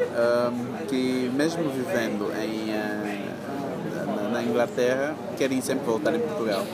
um, que mesmo vivendo em, uh, na, na, Inglaterra, querem sempre voltar em Portugal.